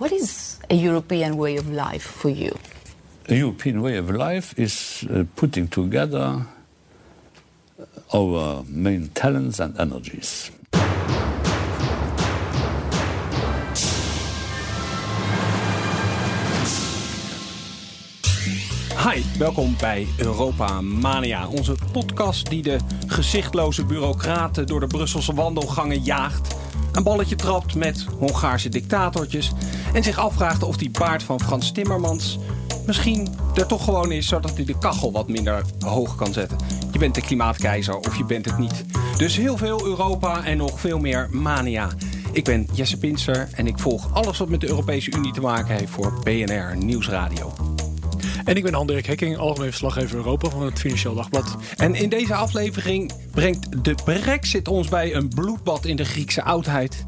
What is a European way of life for you? A European way of life is uh, putting together our main talents and energies. Hi, welkom bij Europa Mania, onze podcast die de gezichtloze bureaucraten door de Brusselse wandelgangen jaagt, een balletje trapt met Hongaarse dictatortjes en zich afvraagt of die baard van Frans Timmermans misschien er toch gewoon is, zodat hij de kachel wat minder hoog kan zetten. Je bent de klimaatkeizer of je bent het niet. Dus heel veel Europa en nog veel meer mania. Ik ben Jesse Pinster en ik volg alles wat met de Europese Unie te maken heeft voor BNR Nieuwsradio. En ik ben Hendrik Hekking, algemeen verslaggever Europa van het Financieel Dagblad. En in deze aflevering brengt de Brexit ons bij een bloedbad in de Griekse oudheid.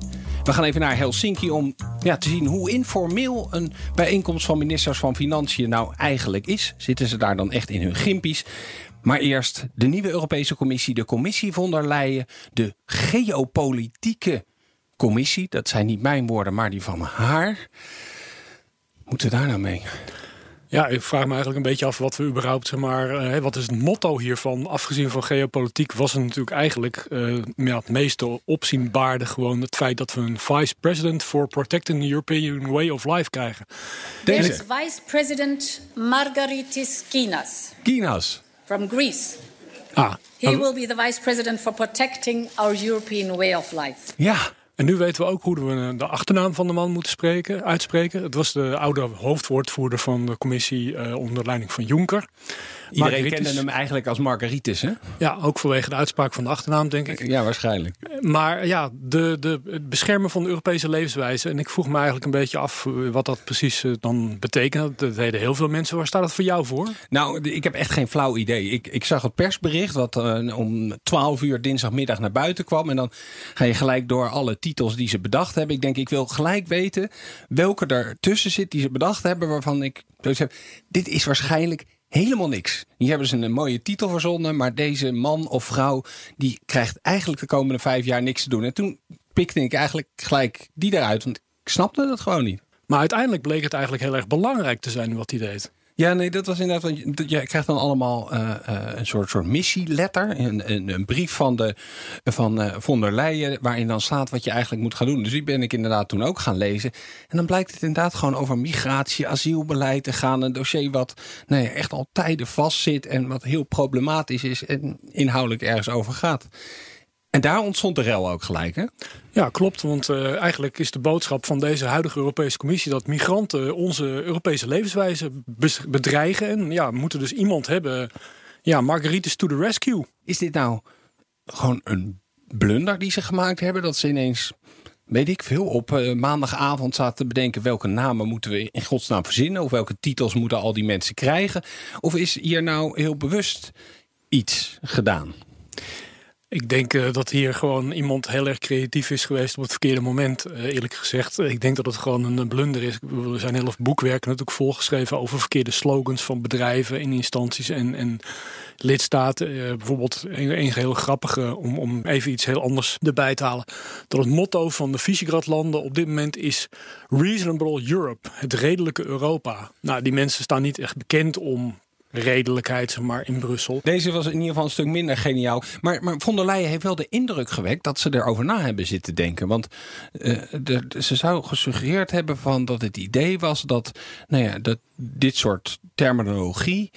We gaan even naar Helsinki om ja, te zien hoe informeel een bijeenkomst van ministers van Financiën nou eigenlijk is. Zitten ze daar dan echt in hun gimpies? Maar eerst de nieuwe Europese Commissie, de Commissie von der Leyen, de geopolitieke commissie. Dat zijn niet mijn woorden, maar die van haar. Moeten we daar nou mee? Ja, ik vraag me eigenlijk een beetje af wat we überhaupt, zeg maar, uh, wat is het motto hiervan? Afgezien van geopolitiek was het natuurlijk eigenlijk uh, ja, het meeste opzienbaarde gewoon het feit dat we een vice president for protecting the European way of life krijgen. Deze. Is vice president Margaritis Kinas. Kinas. From Greece. Ah. He will be the vice president for protecting our European way of life. Ja. En nu weten we ook hoe we de achternaam van de man moeten spreken, uitspreken. Het was de oude hoofdwoordvoerder van de commissie uh, onder leiding van Juncker. Iedereen kende hem eigenlijk als Margaritis, hè? Ja, ook vanwege de uitspraak van de achternaam, denk ik. Ja, waarschijnlijk. Maar ja, de, de, het beschermen van de Europese levenswijze. En ik vroeg me eigenlijk een beetje af eh, wat dat precies eh, dan betekent. Dat deden heel veel mensen. Waar staat dat voor jou voor? Nou, ik heb echt geen flauw idee. Ik, ik zag het persbericht wat uh, om 12 uur dinsdagmiddag naar buiten kwam. En dan ga je gelijk door alle titels die ze bedacht hebben. Ik denk, ik wil gelijk weten welke er tussen zit die ze bedacht hebben. Waarvan ik dus heb, dit is waarschijnlijk helemaal niks. Hier hebben ze een mooie titel verzonnen, maar deze man of vrouw die krijgt eigenlijk de komende vijf jaar niks te doen. En toen pikte ik eigenlijk gelijk die eruit, want ik snapte dat gewoon niet. Maar uiteindelijk bleek het eigenlijk heel erg belangrijk te zijn wat hij deed. Ja, nee, dat was inderdaad. Je krijgt dan allemaal uh, uh, een soort, soort missieletter. Een, een, een brief van, de, van uh, von der Leyen. waarin dan staat wat je eigenlijk moet gaan doen. Dus die ben ik inderdaad toen ook gaan lezen. En dan blijkt het inderdaad gewoon over migratie, asielbeleid te gaan. Een dossier wat nou ja, echt al tijden vastzit. en wat heel problematisch is. en inhoudelijk ergens over gaat. En daar ontstond de rel ook gelijk, hè? Ja, klopt. Want uh, eigenlijk is de boodschap van deze huidige Europese Commissie dat migranten onze Europese levenswijze bedreigen. En ja, moeten dus iemand hebben. Ja, Margaritis to the rescue. Is dit nou gewoon een blunder die ze gemaakt hebben? Dat ze ineens weet ik veel, op uh, maandagavond zaten te bedenken welke namen moeten we in godsnaam verzinnen. Of welke titels moeten al die mensen krijgen. Of is hier nou heel bewust iets gedaan? Ik denk uh, dat hier gewoon iemand heel erg creatief is geweest op het verkeerde moment, uh, eerlijk gezegd. Ik denk dat het gewoon een blunder is. Er zijn heel veel boekwerken natuurlijk volgeschreven over verkeerde slogans van bedrijven in instanties en, en lidstaten. Bijvoorbeeld een, een heel grappige, om, om even iets heel anders erbij te halen. Dat het motto van de Visegrad-landen op dit moment is Reasonable Europe, het redelijke Europa. Nou, die mensen staan niet echt bekend om redelijkheid zeg maar, in Brussel. Deze was in ieder geval een stuk minder geniaal. Maar, maar von der Leyen heeft wel de indruk gewekt dat ze erover na hebben zitten denken. Want uh, de, ze zou gesuggereerd hebben van dat het idee was dat, nou ja, dat dit soort terminologie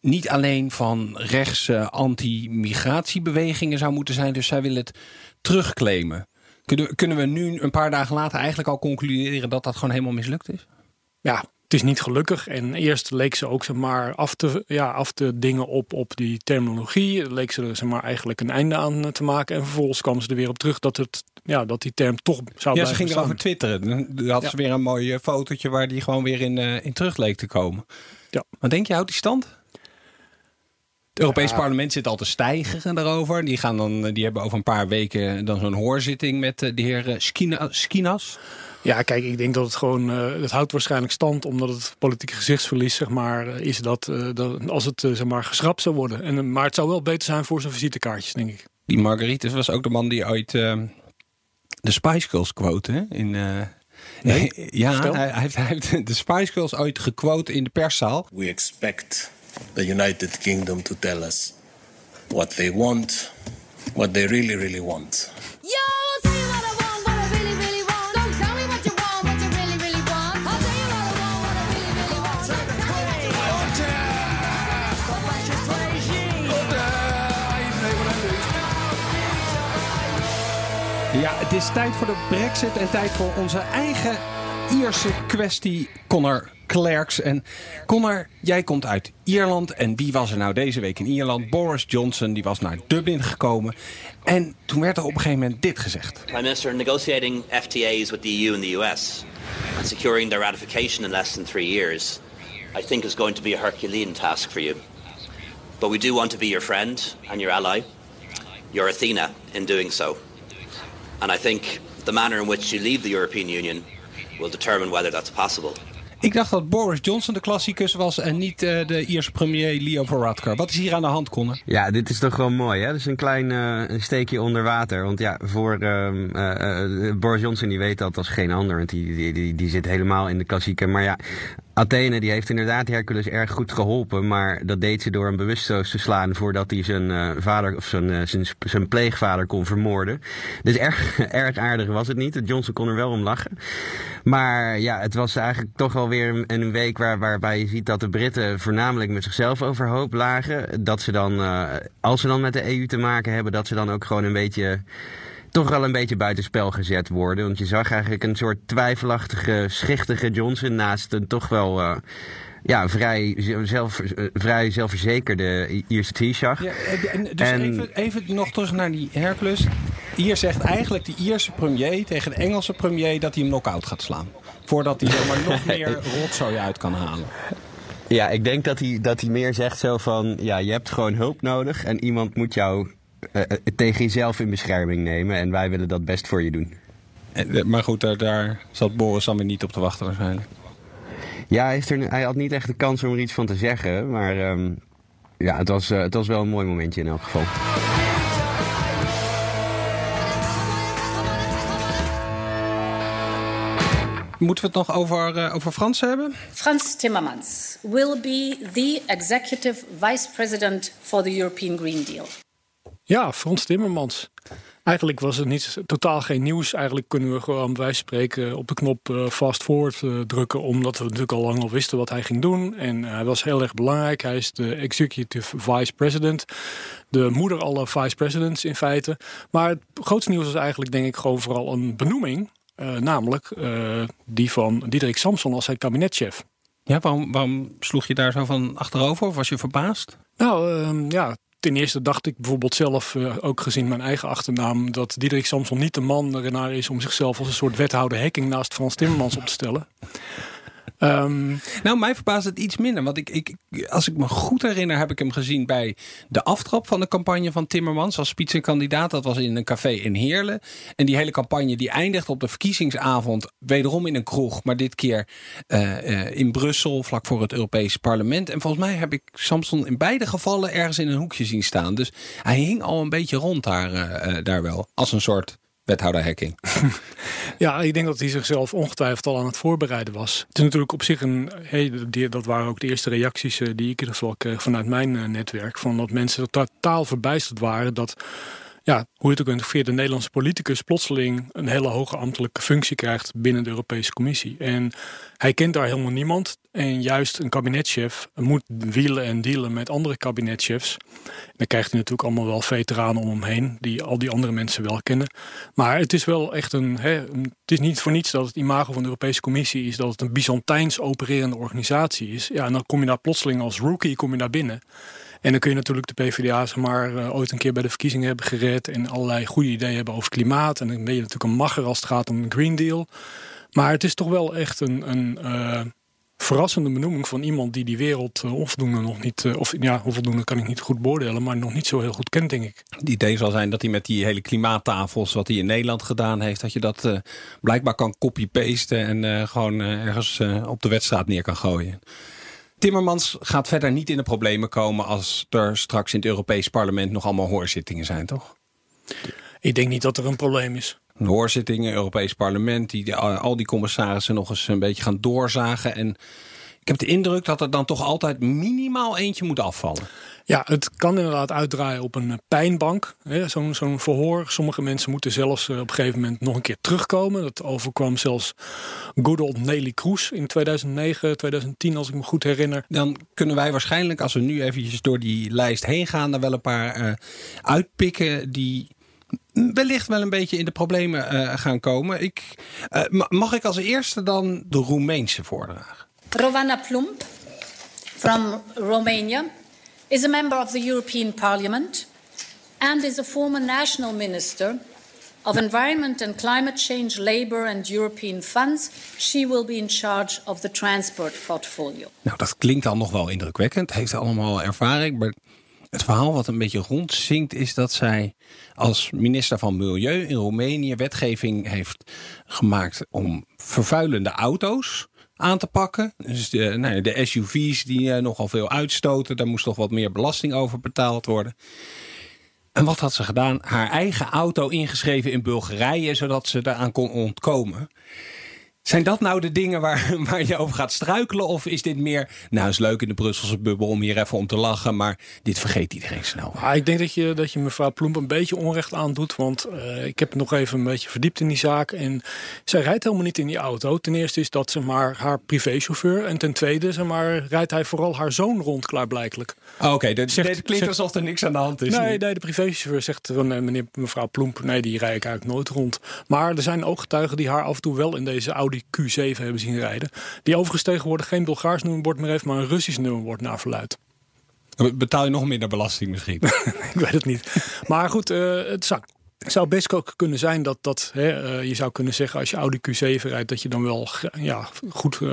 niet alleen van rechtse anti-migratiebewegingen zou moeten zijn. Dus zij wil het terugclaimen. Kunnen, kunnen we nu een paar dagen later eigenlijk al concluderen dat dat gewoon helemaal mislukt is? Ja, het is niet gelukkig. En eerst leek ze ook zeg maar, af, te, ja, af te dingen op, op die terminologie. Leek ze er zeg maar, eigenlijk een einde aan te maken. En vervolgens kwam ze er weer op terug dat, het, ja, dat die term toch zou ja, ze ging erover twitteren. Dan had ze weer een mooi fotootje waar die gewoon weer in, uh, in terug leek te komen. Ja. Wat denk je, houdt die stand? Het Europees ja. parlement zit al te stijgen daarover. Die, gaan dan, die hebben over een paar weken dan zo'n hoorzitting met de heer Skina, Skinas. Ja, kijk, ik denk dat het gewoon, uh, het houdt waarschijnlijk stand omdat het politieke gezichtsverlies, zeg maar, is dat, uh, dat als het, uh, zeg maar, geschrapt zou worden. En, maar het zou wel beter zijn voor zijn visitekaartjes, denk ik. Die Margaritis was ook de man die ooit de Spice Girls quote hè? in Nee? ja, hij, hij heeft, hij heeft de Spice Girls ooit gequote in de perszaal. We expect the United Kingdom to tell us what they want, what they really, really want. Yo, Ja, het is tijd voor de brexit en tijd voor onze eigen Ierse kwestie, Connor Clerks. En Connor, jij komt uit Ierland. En wie was er nou deze week in Ierland? Boris Johnson, die was naar Dublin gekomen. En toen werd er op een gegeven moment dit gezegd. Prime Minister, negotiating FTAs with the EU and the US and securing their ratification in less than three years, I think is going to be a Herculean task for you. But we do want to be your friend and your ally, your Athena in doing so. And I think the manner in which you leave the European Union will determine whether that's possible. Ik dacht dat Boris Johnson de klassicus was en niet eh, de Ierse premier Leo Varadkar. Wat is hier aan de hand, Connor? Ja, dit is toch wel mooi, hè? Dus een klein eh, een steekje onder water. Want ja, voor ehm, eh, eh, Boris Johnson, die weet dat als geen ander. Want die, die, die, die zit helemaal in de klassieke. Maar ja, Athene, die heeft inderdaad Hercules erg goed geholpen. Maar dat deed ze door hem bewusteloos te slaan voordat hij zijn eh, vader of zijn, eh, zijn, zijn pleegvader kon vermoorden. Dus erg, erg aardig was het niet. Johnson kon er wel om lachen. Maar ja, het was eigenlijk toch wel weer een, week waar, waarbij je ziet dat de Britten voornamelijk met zichzelf overhoop lagen. Dat ze dan, eh, als ze dan met de EU te maken hebben, dat ze dan ook gewoon een beetje toch wel een beetje buitenspel gezet worden. Want je zag eigenlijk een soort twijfelachtige, schichtige Johnson naast een toch wel eh, ja, vrij, zelf, eh, vrij zelfverzekerde Ierse Taoiseach. Ja, dus En- even, even nog terug naar die Hercules. Hier zegt eigenlijk de Ierse premier tegen de Engelse premier dat hij hem knock-out gaat slaan. Voordat hij er maar nog meer rotzooi uit kan halen. Ja, ik denk dat hij, dat hij meer zegt zo van... Ja, je hebt gewoon hulp nodig en iemand moet jou tegen jezelf in bescherming nemen. En wij willen dat best voor je doen. En, eh, Maar goed, daar, daar zat Boris dan weer niet op te wachten waarschijnlijk. Ja, hij, heeft er, hij had niet echt de kans om er iets van te zeggen. Maar ehm, ja, het was, eh, het was wel een mooi momentje in elk geval. Moeten we het nog over, eh, over Frans hebben? Franz Timmermans will be the executive vice president for the European Green Deal. Ja, Frans Timmermans. Eigenlijk was het niet, totaal geen nieuws. Eigenlijk kunnen we gewoon van spreken op de knop eh, fast forward eh, drukken. Omdat we natuurlijk al lang al wisten wat hij ging doen. En hij was heel erg belangrijk. Hij is de executive vice president. De moeder alle vice presidents in feite. Maar het grootste nieuws was eigenlijk denk ik gewoon vooral een benoeming. eh, namelijk eh, die van Diederik Samson als zijn kabinetchef. Ja, waarom, waarom sloeg je daar zo van achterover? Of was je verbaasd? Nou ehm, ja, ten eerste dacht ik bijvoorbeeld zelf, eh, ook gezien mijn eigen achternaam, dat Diederik Samson niet de man ernaar is om zichzelf als een soort wethouder hacking naast Frans Timmermans op te stellen. Ehm, Nou, mij verbaast het iets minder. Want ik, ik, als ik me goed herinner, heb ik hem gezien bij de aftrap van de campagne van Timmermans als spitsenkandidaat. Dat was in een café in Heerlen. En die hele campagne die eindigt op de verkiezingsavond wederom in een kroeg. Maar dit keer eh, eh, in Brussel, vlak voor het Europese parlement. En volgens mij heb ik Samson in beide gevallen ergens in een hoekje zien staan. Dus hij hing al een beetje rond daar, eh, daar wel. Als een soort wethouder hacking. ja, ik denk dat hij zichzelf ongetwijfeld al aan het voorbereiden was. Het is natuurlijk op zich een, hey, dat waren ook de eerste reacties eh, die ik in ieder geval kreeg vanuit mijn eh, netwerk. Van dat mensen totaal verbijsterd waren dat ja, hoe het ook interpreteert, de Nederlandse politicus plotseling een hele hoge ambtelijke functie krijgt binnen de Europese Commissie. En hij kent daar helemaal niemand. En juist een kabinetchef moet wielen en dealen met andere kabinetchefs. Dan krijgt hij natuurlijk allemaal wel veteranen om hem heen, die al die andere mensen wel kennen. Maar het is wel echt een. Hè, het is niet voor niets dat het imago van de Europese Commissie is dat het een Byzantijns opererende organisatie is. Ja, en dan kom je daar plotseling als rookie kom je daar binnen. En dan kun je natuurlijk de PvdA zeg maar, eh, ooit een keer bij de verkiezingen hebben gered. En allerlei goede ideeën hebben over klimaat. En dan ben je natuurlijk een magger als het gaat om een Green Deal. Maar het is toch wel echt een, een eh, verrassende benoeming van iemand die die wereld eh, onvoldoende nog niet. eh, of ja, onvoldoende kan ik niet goed beoordelen. Maar nog niet zo heel goed kent, denk ik. Het idee zal zijn dat hij met die hele klimaattafels, wat hij in Nederland gedaan heeft, dat je dat eh, blijkbaar kan copy-pasten en gewoon ergens op de wedstraat neer kan gooien. Timmermans gaat verder niet in de problemen komen als er straks in het Europees Parlement nog allemaal hoorzittingen zijn, toch? Ik denk niet dat er een probleem is. Een hoorzitting, een Europees parlement, die al die commissarissen nog eens een beetje gaan doorzagen. En ik heb de indruk dat er dan toch altijd minimaal eentje moet afvallen. Ja, het kan inderdaad uitdraaien op een eh, pijnbank. zo'n verhoor. Sommige mensen moeten zelfs eh, op een gegeven moment nog een keer terugkomen. Dat overkwam zelfs good old Nelly Kroes in 2009, 2010 als ik me goed herinner. Dan kunnen wij waarschijnlijk, als we nu eventjes door die lijst heen gaan, er wel een paar eh, uitpikken die wellicht wel een beetje in de problemen eh, gaan komen. Ik, ma- mag ik als eerste dan de Roemeense voordragen? Rovana Plumb from Romania is a member of the European Parliament and is a former national minister of Environment and Climate Change, Labour and European Funds. She will be in charge of the transport portfolio. Nou, dat klinkt dan nog wel indrukwekkend. Heeft allemaal ervaring. Maar het verhaal wat een beetje rondzinkt is dat zij als minister van Milieu in Roemenië wetgeving heeft gemaakt om vervuilende auto's aan te pakken. Dus de, nou ja, de SUV's die eh, nogal veel uitstoten, daar moest toch wat meer belasting over betaald worden. En wat had ze gedaan? Haar eigen auto ingeschreven in Bulgarije, zodat ze daaraan kon ontkomen. Zijn dat nou de dingen waar, waar je over gaat struikelen? Of is dit meer, nou is leuk in de Brusselse bubbel om hier even om te lachen, maar dit vergeet iedereen snel. Ah, ik denk dat je, dat je mevrouw Plump een beetje onrecht aandoet. Want eh, ik heb nog even een beetje verdiept in die zaak. En zij rijdt helemaal niet in die auto. Ten eerste is dat ze maar haar privéchauffeur. En ten tweede zeg maar, rijdt hij vooral haar zoon rond, klaarblijkelijk. Oh, Oké, dit, Zegt- klinkt alsof er niks aan de hand is. Nee, nee, de privéchauffeur zegt van eh, meneer, mevrouw Plump, nee, die rijd ik eigenlijk nooit rond. Maar er zijn ooggetuigen die haar af en toe wel in deze Audi Q7 hebben zien rijden. Die overigens tegenwoordig geen Bulgaars nummerbord meer heeft, maar een Russisch nummerbord naar verluidt. Betaal je nog minder belasting misschien? ik weet het niet. Maar goed, eh, het zou, het zou best ook kunnen zijn dat, dat hè, eh, je zou kunnen zeggen als je Audi Q7 rijdt, dat je dan wel ja, goed, eh,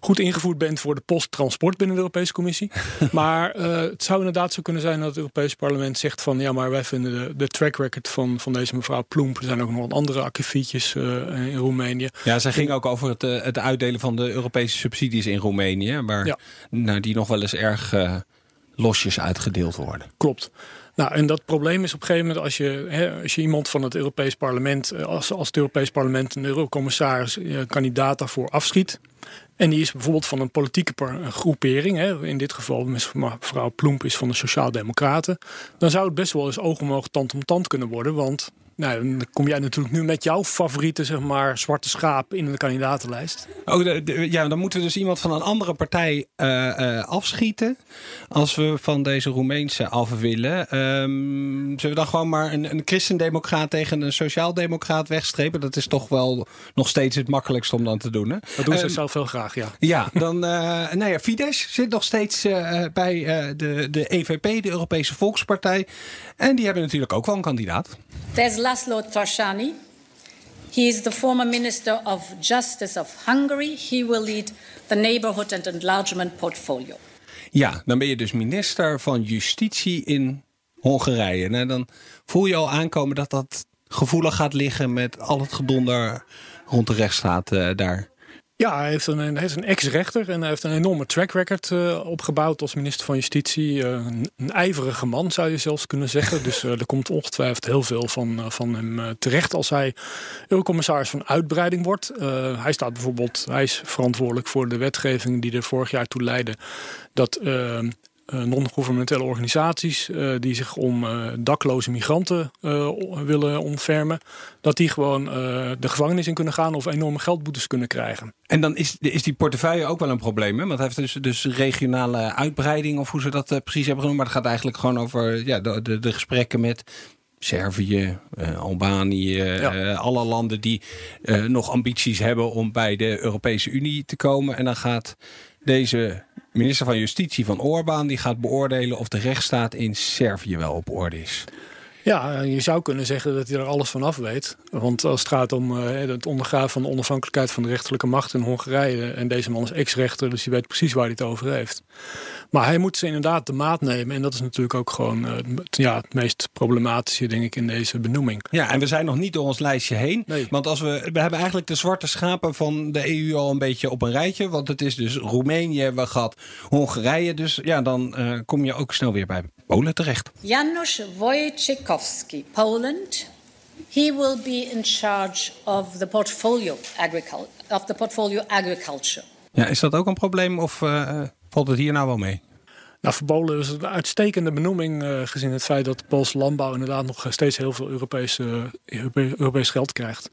goed ingevoerd bent voor de posttransport binnen de Europese Commissie. maar eh, het zou inderdaad zo kunnen zijn dat het Europese parlement zegt van ja, maar wij vinden de, de track record van, van deze mevrouw Ploemp. Er zijn ook nog wat andere akkefietjes in Roemenië. Ja, zij ging ook over het, het uitdelen van de Europese subsidies in Roemenië. Waar Ja. nou, die nog wel eens erg losjes uitgedeeld worden. Klopt. Nou, en dat probleem is op een gegeven moment als je, hè, als je iemand van het Europees Parlement, eh, als, als het Europees Parlement een eurocommissaris eh, kandidaat daarvoor afschiet. En die is bijvoorbeeld van een politieke groepering. Hè, in dit geval mevrouw Ploemp is van de Sociaaldemocraten. Dan zou het best wel eens oog om oog, tand om tand kunnen worden. Want nou, dan kom jij natuurlijk nu met jouw favoriete zeg maar, zwarte schaap in de kandidatenlijst. Oh, de- de- ja, dan moeten we dus iemand van een andere partij eh, eh, afschieten. Als we van deze Roemeense af willen. Ehm, zullen we dan gewoon maar een, een christendemocraat tegen een sociaaldemocraat wegstrepen? Dat is toch wel nog steeds het makkelijkst om dan te doen. Hè? Dat doen ze Ehm, zelf heel graag, ja. Ja, dan, eh nou ja, Fidesz zit nog steeds eh, bij eh, de, de EVP, de Europese Volkspartij. En die hebben natuurlijk ook wel een kandidaat. There's Laszlo Tarsani. He is the former Minister of Justice of Hungary. He will lead the Neighborhood and Enlargement Portfolio. Ja, dan ben je dus minister van Justitie in Hongarije. Nou, dan voel je al aankomen dat dat gevoelig gaat liggen met al het gedonder rond de rechtsstaat eh, daar. Ja, hij heeft een, is een ex-rechter en hij heeft een enorme track record eh, opgebouwd als minister van Justitie. Eh, een, ijverige man zou je zelfs kunnen zeggen. Dus eh, er komt ongetwijfeld heel veel van, van hem terecht als hij eurocommissaris van uitbreiding wordt. Hij staat bijvoorbeeld, hij is verantwoordelijk voor de wetgeving die er vorig jaar toe leidde dat non-governementele organisaties eh, die zich om eh, dakloze migranten eh, willen ontfermen, dat die gewoon eh, de gevangenis in kunnen gaan of enorme geldboetes kunnen krijgen. En dan is, is die portefeuille ook wel een probleem. Hè? Want hij heeft dus, dus regionale uitbreiding of hoe ze dat eh, precies hebben genoemd. Maar het gaat eigenlijk gewoon over ja, de, de, de gesprekken met Servië, eh, Albanië, Ja. eh, alle landen die eh, nog ambities hebben om bij de Europese Unie te komen. En dan gaat deze minister van Justitie van Orbán, die gaat beoordelen of de rechtsstaat in Servië wel op orde is. Ja, je zou kunnen zeggen dat hij er alles van af weet. Want als het gaat om eh, het ondergraven van de onafhankelijkheid van de rechterlijke macht in Hongarije. En deze man is ex-rechter, dus hij weet precies waar hij het over heeft. Maar hij moet ze inderdaad de maat nemen. En dat is natuurlijk ook gewoon eh, het- ja, het meest problematische, denk ik, in deze benoeming. Ja, en we zijn nog niet door ons lijstje heen. Nee. Want als we, we hebben eigenlijk de zwarte schapen van de EU al een beetje op een rijtje. Want het is dus Roemenië, hebben we gehad Hongarije. Dus ja, dan eh, kom je ook snel weer bij Polen terecht. Janusz Wojciechowski, Poland. he will be in charge of the portfolio, of the portfolio agriculture. Ja, is dat ook een probleem of eh, valt het hier nou wel mee? Nou, verbolen is een uitstekende benoeming eh, gezien het feit dat de Poolse landbouw inderdaad nog steeds heel veel Europese, Europe- Europees geld krijgt.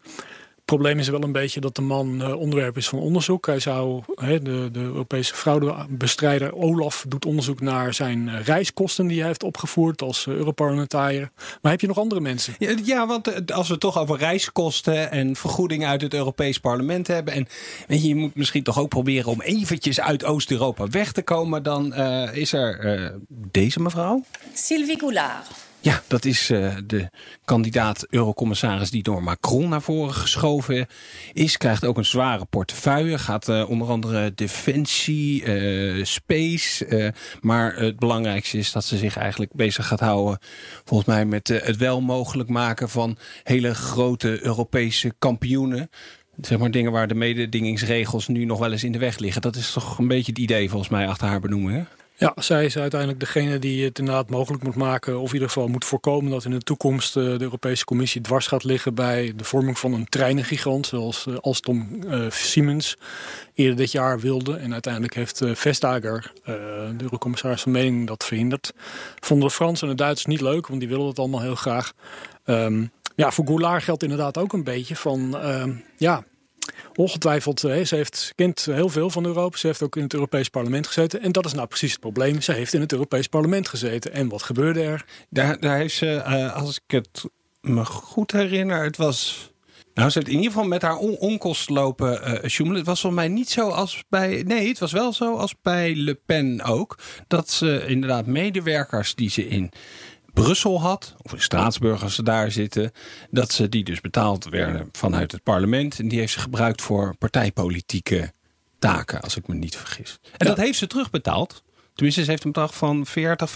Het probleem is wel een beetje dat de man eh, onderwerp is van onderzoek. Hij zou, hè, de, de Europese fraudebestrijder Olaf doet onderzoek naar zijn eh, reiskosten die hij heeft opgevoerd als eh, Europarlementariër. Maar heb je nog andere mensen? Ja, ja, want als we het toch over reiskosten en vergoedingen uit het Europees Parlement hebben. En weet je, je moet misschien toch ook proberen om eventjes uit Oost-Europa weg te komen. Dan eh, is er eh, deze mevrouw. Sylvie Goulard. Ja, dat is eh, de kandidaat eurocommissaris die door Macron naar voren geschoven is. Krijgt ook een zware portefeuille. Gaat eh, onder andere defensie, eh, space. maar het belangrijkste is dat ze zich eigenlijk bezig gaat houden. Volgens mij met het wel mogelijk maken van hele grote Europese kampioenen. Zeg maar dingen waar de mededingingsregels nu nog wel eens in de weg liggen. Dat is toch een beetje het idee volgens mij achter haar benoeming. Hè? Ja, zij is uiteindelijk degene die het inderdaad mogelijk moet maken, of in ieder geval moet voorkomen dat in de toekomst eh, de Europese Commissie dwars gaat liggen bij de vorming van een treinengigant, zoals eh, Alstom eh, Siemens eerder dit jaar wilde. En uiteindelijk heeft Vestager, eh, de Eurocommissaris van Mening, dat verhinderd. Vonden de Fransen en de Duitsers niet leuk, want die willen het allemaal heel graag. Ehm, ja, voor Goulard geldt inderdaad ook een beetje van, ehm, ja, Ongetwijfeld, eh, ze heeft, kent heel veel van Europa. Ze heeft ook in het Europees Parlement gezeten. En dat is nou precies het probleem. Ze heeft in het Europees Parlement gezeten. En wat gebeurde er? Daar, daar heeft ze, eh, als ik het me goed herinner, het was. Nou, ze heeft in ieder geval met haar on onkost lopen eh sjoemelen. Het was volgens mij niet zo als bij. Nee, het was wel zo als bij Le Pen ook. Dat ze inderdaad medewerkers die ze in Brussel had, of in Straatsburg als ze daar zitten, dat ze die dus betaald werden vanuit het parlement. En die heeft ze gebruikt voor partijpolitieke taken, als ik me niet vergis. En dat heeft ze terugbetaald. Tenminste, ze heeft een bedrag van 40,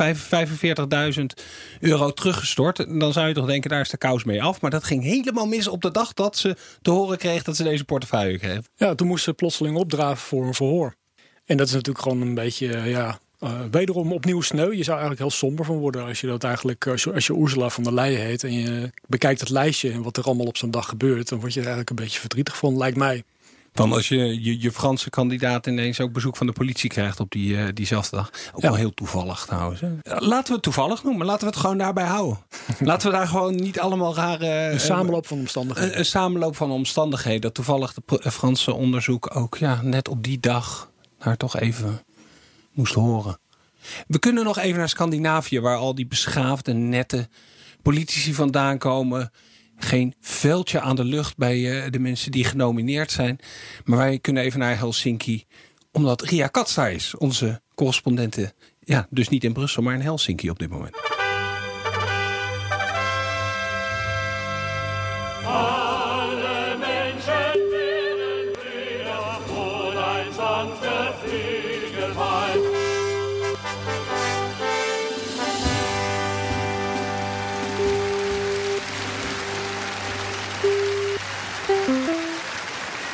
45.000 euro teruggestort. En Dan zou je toch denken, daar is de kous mee af. Maar dat ging helemaal mis op de dag dat ze te horen kreeg dat ze deze portefeuille kreeg. Ja, toen moest ze plotseling opdraven voor een verhoor. En dat is natuurlijk gewoon een beetje, ja, eh, wederom opnieuw sneu. Je zou eigenlijk heel somber van worden als je dat eigenlijk, als je, als je Ursula van der Leyen heet en je bekijkt het lijstje en wat er allemaal op zo'n dag gebeurt, dan word je er eigenlijk een beetje verdrietig van, lijkt mij. Dan als je, je je Franse kandidaat ineens ook bezoek van de politie krijgt op die, eh, diezelfde dag. Ook wel heel toevallig trouwens. Hè? Ja, Laten we het toevallig noemen. Laten we het gewoon daarbij houden. Laten we daar gewoon niet allemaal rare... Een samenloop van omstandigheden. Een, een samenloop van omstandigheden. Dat toevallig de Franse onderzoek ook ja, net op die dag daar toch even moest horen. We kunnen nog even naar Scandinavië, waar al die beschaafde, nette politici vandaan komen. Geen veldje aan de lucht bij eh, de mensen die genomineerd zijn. Maar wij kunnen even naar Helsinki, omdat Ria Katz daar is. Onze correspondente, ja, dus niet in Brussel, maar in Helsinki op dit moment.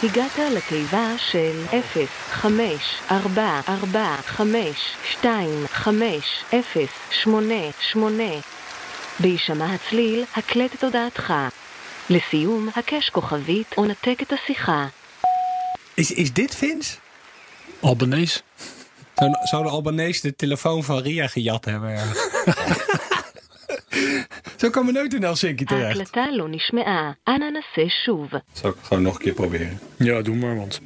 הגעת לתיבה של 0, 5, 4, 4, 5, 2, 5, 0, 8, 8. בהישמע הצליל, הקלט את הודעתך. לסיום, הקש כוכבית או נתק את השיחה. Is, is dit Vins? Albanese. Zou, zou de Albanese de telefoon van Ria gejat hebben? Ja. Zo komen we nooit in Helsinki terecht. Zal ik gewoon nog een keer proberen? Ja, doe maar, want...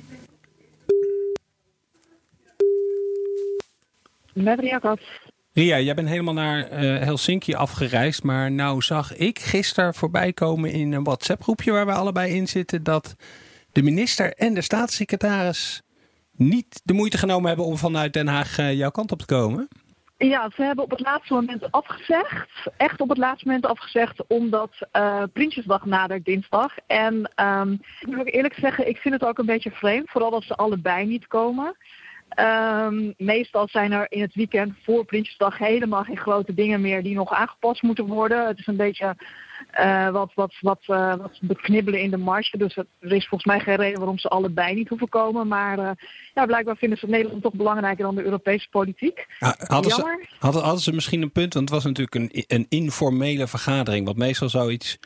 Met Ria jij bent helemaal naar uh, Helsinki afgereisd. Maar nou zag ik gisteren voorbij komen in een WhatsApp-groepje waar we allebei in zitten... dat de minister en de staatssecretaris niet de moeite genomen hebben om vanuit Den Haag eh, jouw kant op te komen. Ja, ze hebben op het laatste moment afgezegd. Echt op het laatste moment afgezegd, omdat eh Prinsjesdag nadert dinsdag. En ehm, ik moet eerlijk zeggen, ik vind het ook een beetje vreemd. Vooral als ze allebei niet komen. Ehm, meestal zijn er in het weekend voor Prinsjesdag helemaal geen grote dingen meer die nog aangepast moeten worden. Het is een beetje eh, wat, wat, wat, eh, wat beknibbelen in de marge. Dus er is volgens mij geen reden waarom ze allebei niet hoeven komen. Maar eh, ja, blijkbaar vinden ze Nederland toch belangrijker dan de Europese politiek. Ja, Hadden ze, hadden, hadden ze misschien een punt? Want het was natuurlijk een, een informele vergadering. Wat meestal zoiets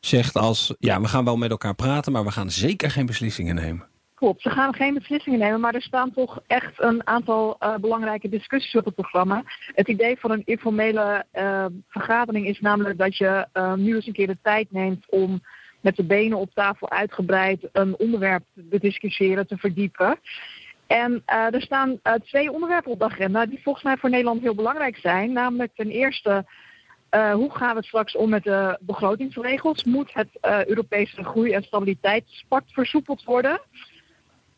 zegt als... Ja, we gaan wel met elkaar praten, maar we gaan zeker geen beslissingen nemen. Klopt, ze gaan geen beslissingen nemen, maar er staan toch echt een aantal eh, belangrijke discussies op het programma. Het idee van een informele eh, vergadering is namelijk dat je eh, nu eens een keer de tijd neemt om met de benen op tafel uitgebreid een onderwerp te bediscussiëren, te verdiepen. En er staan twee onderwerpen op de agenda die volgens mij voor Nederland heel belangrijk zijn. Namelijk ten eerste, hoe gaan we straks om met de begrotingsregels? Moet het Europese groei- en stabiliteitspact versoepeld worden?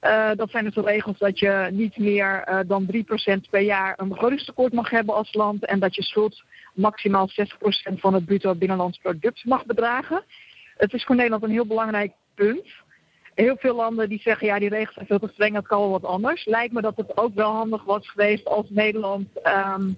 Eh, dat zijn de regels dat je niet meer eh, dan 3% per jaar een begrotingstekort mag hebben als land. En dat je schuld maximaal 60% van het bruto binnenlands product mag bedragen. Het is voor Nederland een heel belangrijk punt. Heel veel landen die zeggen, ja, die regels zijn veel te streng, dat kan wel wat anders. Lijkt me dat het ook wel handig was geweest als Nederland ehm,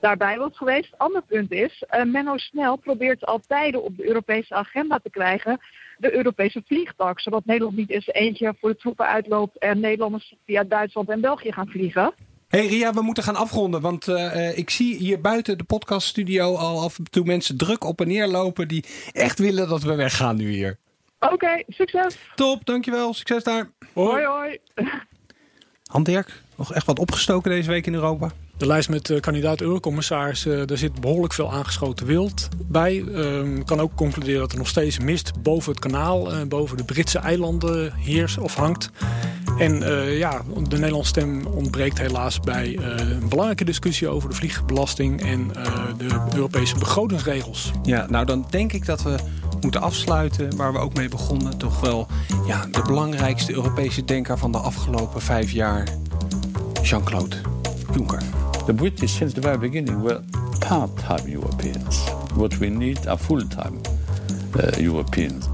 daarbij was geweest. Ander punt is, eh, Menno Snel probeert al tijden op de Europese agenda te krijgen de Europese vliegtax. Zodat Nederland niet eens eentje voor de troepen uitloopt en Nederlanders via Duitsland en België gaan vliegen. hey Ria, we moeten gaan afronden. Want eh, eh, ik zie hier buiten de podcaststudio al af en toe mensen druk op en neer lopen... die echt willen dat we weggaan nu hier. Oké, succes. Top, dankjewel. Succes daar. Hoi hoi. Han Dirk, nog echt wat opgestoken deze week in Europa? De lijst met eh, kandidaat eurocommissaris, eh daar zit behoorlijk veel aangeschoten wild bij. Ehm, kan ook concluderen dat er nog steeds mist boven het kanaal, eh, boven de Britse eilanden heers of hangt. En ja, de Nederlandse stem ontbreekt helaas bij een belangrijke discussie over de vliegbelasting en de Europese begrotingsregels. Ja, nou dan denk ik dat we moeten afsluiten waar we ook mee begonnen. Toch wel ja, de belangrijkste Europese denker van de afgelopen vijf jaar, Jean-Claude Juncker. The British, since the very beginning, were part-time Europeans. What we need are full-time uh, Europeans.